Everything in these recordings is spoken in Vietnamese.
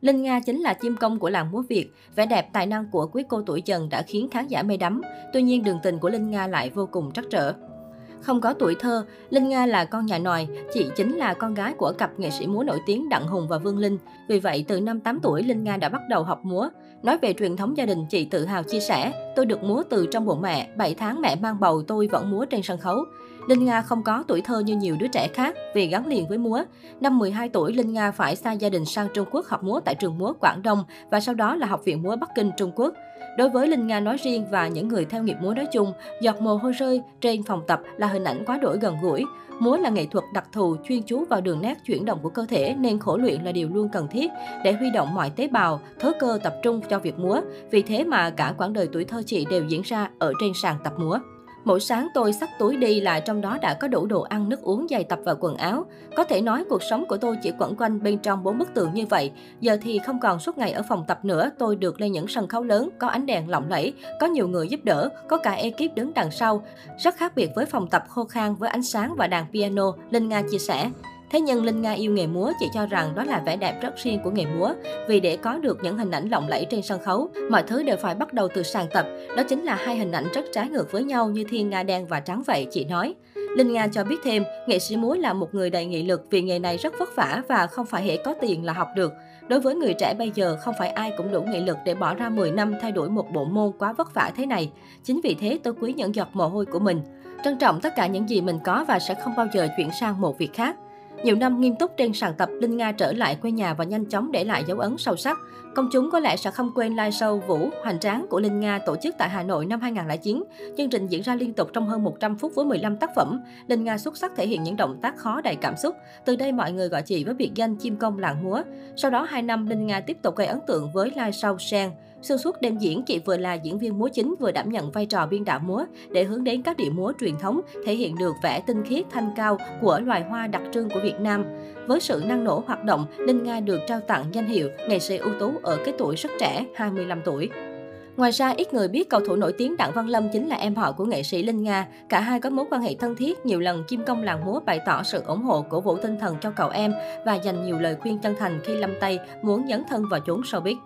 Linh Nga chính là chim công của làng múa Việt. Vẻ đẹp tài năng của quý cô tuổi dần đã khiến khán giả mê đắm. Tuy nhiên đường tình của Linh Nga lại vô cùng trắc trở. Không có tuổi thơ, Linh Nga là con nhà nòi, chị chính là con gái của cặp nghệ sĩ múa nổi tiếng Đặng Hùng và Vương Linh. Vì vậy, từ năm 8 tuổi, Linh Nga đã bắt đầu học múa. Nói về truyền thống gia đình, chị tự hào chia sẻ, tôi được múa từ trong bụng mẹ, 7 tháng mẹ mang bầu tôi vẫn múa trên sân khấu. Linh Nga không có tuổi thơ như nhiều đứa trẻ khác vì gắn liền với múa. Năm 12 tuổi, Linh Nga phải xa gia đình sang Trung Quốc học múa tại trường múa Quảng Đông và sau đó là Học viện múa Bắc Kinh, Trung Quốc. Đối với Linh Nga nói riêng và những người theo nghiệp múa nói chung, giọt mồ hôi rơi trên phòng tập là hình ảnh quá đổi gần gũi. Múa là nghệ thuật đặc thù chuyên chú vào đường nét chuyển động của cơ thể nên khổ luyện là điều luôn cần thiết để huy động mọi tế bào, thớ cơ tập trung cho việc múa. Vì thế mà cả quãng đời tuổi thơ chị đều diễn ra ở trên sàn tập múa. Mỗi sáng tôi xách túi đi là trong đó đã có đủ đồ ăn, nước uống, giày tập và quần áo. Có thể nói cuộc sống của tôi chỉ quẩn quanh bên trong bốn bức tường như vậy. Giờ thì không còn suốt ngày ở phòng tập nữa, tôi được lên những sân khấu lớn, có ánh đèn lộng lẫy, có nhiều người giúp đỡ, có cả ekip đứng đằng sau. Rất khác biệt với phòng tập khô khan với ánh sáng và đàn piano, Linh Nga chia sẻ. Thế nhưng Linh Nga yêu nghề múa chỉ cho rằng đó là vẻ đẹp rất riêng của nghề múa. Vì để có được những hình ảnh lộng lẫy trên sân khấu, mọi thứ đều phải bắt đầu từ sàn tập. Đó chính là hai hình ảnh rất trái ngược với nhau như thiên nga đen và trắng vậy, chị nói. Linh Nga cho biết thêm, nghệ sĩ múa là một người đầy nghị lực vì nghề này rất vất vả và không phải hệ có tiền là học được. Đối với người trẻ bây giờ, không phải ai cũng đủ nghị lực để bỏ ra 10 năm thay đổi một bộ môn quá vất vả thế này. Chính vì thế tôi quý những giọt mồ hôi của mình. Trân trọng tất cả những gì mình có và sẽ không bao giờ chuyển sang một việc khác. Nhiều năm nghiêm túc trên sàn tập, Linh Nga trở lại quê nhà và nhanh chóng để lại dấu ấn sâu sắc. Công chúng có lẽ sẽ không quên live show Vũ Hoành Tráng của Linh Nga tổ chức tại Hà Nội năm 2009. Chương trình diễn ra liên tục trong hơn 100 phút với 15 tác phẩm. Linh Nga xuất sắc thể hiện những động tác khó đầy cảm xúc. Từ đây mọi người gọi chị với biệt danh chim công làng múa. Sau đó 2 năm, Linh Nga tiếp tục gây ấn tượng với live show Sen. Xuyên suốt đêm diễn, chị vừa là diễn viên múa chính vừa đảm nhận vai trò biên đạo múa để hướng đến các điệu múa truyền thống, thể hiện được vẻ tinh khiết thanh cao của loài hoa đặc trưng của Việt Nam. Với sự năng nổ hoạt động, Linh Nga được trao tặng danh hiệu nghệ sĩ ưu tú ở cái tuổi rất trẻ, 25 tuổi. Ngoài ra, ít người biết cầu thủ nổi tiếng Đặng Văn Lâm chính là em họ của nghệ sĩ Linh Nga. Cả hai có mối quan hệ thân thiết, nhiều lần Kim Công làng múa bày tỏ sự ủng hộ, cổ vũ tinh thần cho cậu em và dành nhiều lời khuyên chân thành khi Lâm Tây muốn dấn thân vào chốn showbiz.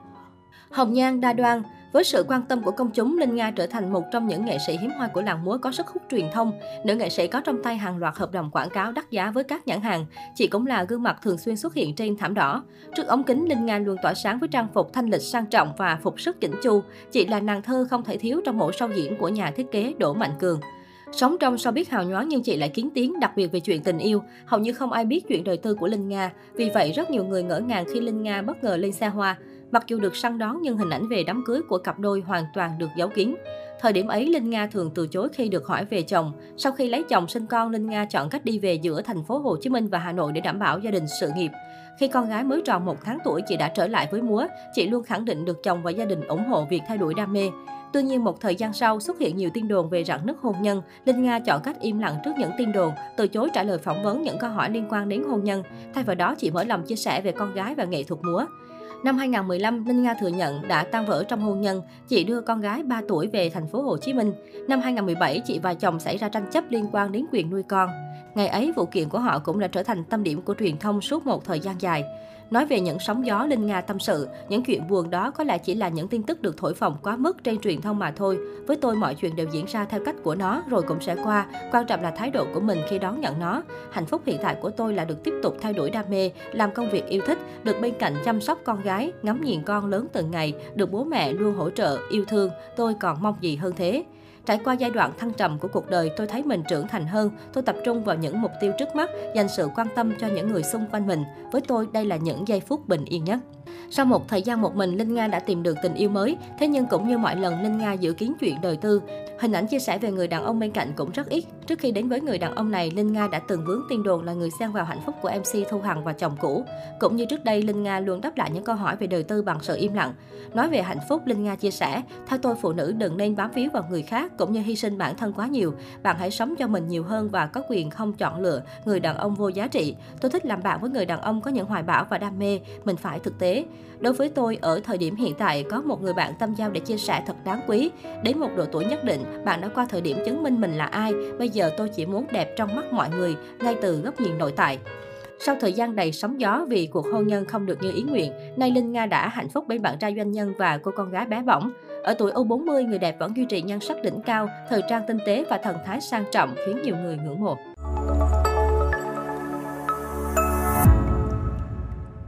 Hồng Nhan đa đoan, với sự quan tâm của công chúng, Linh Nga trở thành một trong những nghệ sĩ hiếm hoi của làng múa có sức hút truyền thông. Nữ nghệ sĩ có trong tay hàng loạt hợp đồng quảng cáo đắt giá với các nhãn hàng. Chị cũng là gương mặt thường xuyên xuất hiện trên thảm đỏ. Trước ống kính, Linh Nga luôn tỏa sáng với trang phục thanh lịch sang trọng và phục sức chỉnh chu. Chị là nàng thơ không thể thiếu trong mỗi show diễn của nhà thiết kế Đỗ Mạnh Cường. Sống trong showbiz hào nhoáng nhưng chị lại kiến tiếng, đặc biệt về chuyện tình yêu. Hầu như không ai biết chuyện đời tư của Linh Nga. Vì vậy, rất nhiều người ngỡ ngàng khi Linh Nga bất ngờ lên xe hoa. Mặc dù được săn đón nhưng hình ảnh về đám cưới của cặp đôi hoàn toàn được giấu kín. Thời điểm ấy, Linh Nga thường từ chối khi được hỏi về chồng. Sau khi lấy chồng sinh con, Linh Nga chọn cách đi về giữa thành phố Hồ Chí Minh và Hà Nội để đảm bảo gia đình sự nghiệp. Khi con gái mới tròn một tháng tuổi, chị đã trở lại với múa. Chị luôn khẳng định được chồng và gia đình ủng hộ việc thay đổi đam mê. Tuy nhiên, một thời gian sau xuất hiện nhiều tin đồn về rạn nứt hôn nhân. Linh Nga chọn cách im lặng trước những tin đồn, từ chối trả lời phỏng vấn những câu hỏi liên quan đến hôn nhân. Thay vào đó, chị mở lòng chia sẻ về con gái và nghệ thuật múa. Năm 2015, Linh Nga thừa nhận đã tan vỡ trong hôn nhân. Chị đưa con gái 3 tuổi về thành phố Hồ Chí Minh. Năm 2017, chị và chồng xảy ra tranh chấp liên quan đến quyền nuôi con. Ngày ấy, vụ kiện của họ cũng đã trở thành tâm điểm của truyền thông suốt một thời gian dài. Nói về những sóng gió Linh Nga tâm sự, những chuyện buồn đó có lẽ chỉ là những tin tức được thổi phồng quá mức trên truyền thông mà thôi. Với tôi mọi chuyện đều diễn ra theo cách của nó rồi cũng sẽ qua. Quan trọng là thái độ của mình khi đón nhận nó. Hạnh phúc hiện tại của tôi là được tiếp tục thay đổi đam mê, làm công việc yêu thích, được bên cạnh chăm sóc con gái, ngắm nhìn con lớn từng ngày, được bố mẹ luôn hỗ trợ, yêu thương. Tôi còn mong gì hơn thế. Trải qua giai đoạn thăng trầm của cuộc đời, tôi thấy mình trưởng thành hơn. Tôi tập trung vào những mục tiêu trước mắt, dành sự quan tâm cho những người xung quanh mình. Với tôi, đây là những giây phút bình yên nhất. Sau một thời gian một mình, Linh Nga đã tìm được tình yêu mới. Thế nhưng cũng như mọi lần, Linh Nga dự kiến chuyện đời tư. Hình ảnh chia sẻ về người đàn ông bên cạnh cũng rất ít. Trước khi đến với người đàn ông này, Linh Nga đã từng vướng tin đồn là người xen vào hạnh phúc của MC Thu Hằng và chồng cũ. Cũng như trước đây, Linh Nga luôn đáp lại những câu hỏi về đời tư bằng sự im lặng. Nói về hạnh phúc, Linh Nga chia sẻ, theo tôi phụ nữ đừng nên bám víu vào người khác cũng như hy sinh bản thân quá nhiều. Bạn hãy sống cho mình nhiều hơn và có quyền không chọn lựa người đàn ông vô giá trị. Tôi thích làm bạn với người đàn ông có những hoài bão và đam mê, mình phải thực tế. Đối với tôi, ở thời điểm hiện tại, có một người bạn tâm giao để chia sẻ thật đáng quý. Đến một độ tuổi nhất định, bạn đã qua thời điểm chứng minh mình là ai. Bây giờ giờ tôi chỉ muốn đẹp trong mắt mọi người, ngay từ góc nhìn nội tại. Sau thời gian đầy sóng gió vì cuộc hôn nhân không được như ý nguyện, nay Linh Nga đã hạnh phúc bên bạn trai doanh nhân và cô con gái bé bỏng. Ở tuổi U40, người đẹp vẫn duy trì nhan sắc đỉnh cao, thời trang tinh tế và thần thái sang trọng khiến nhiều người ngưỡng mộ.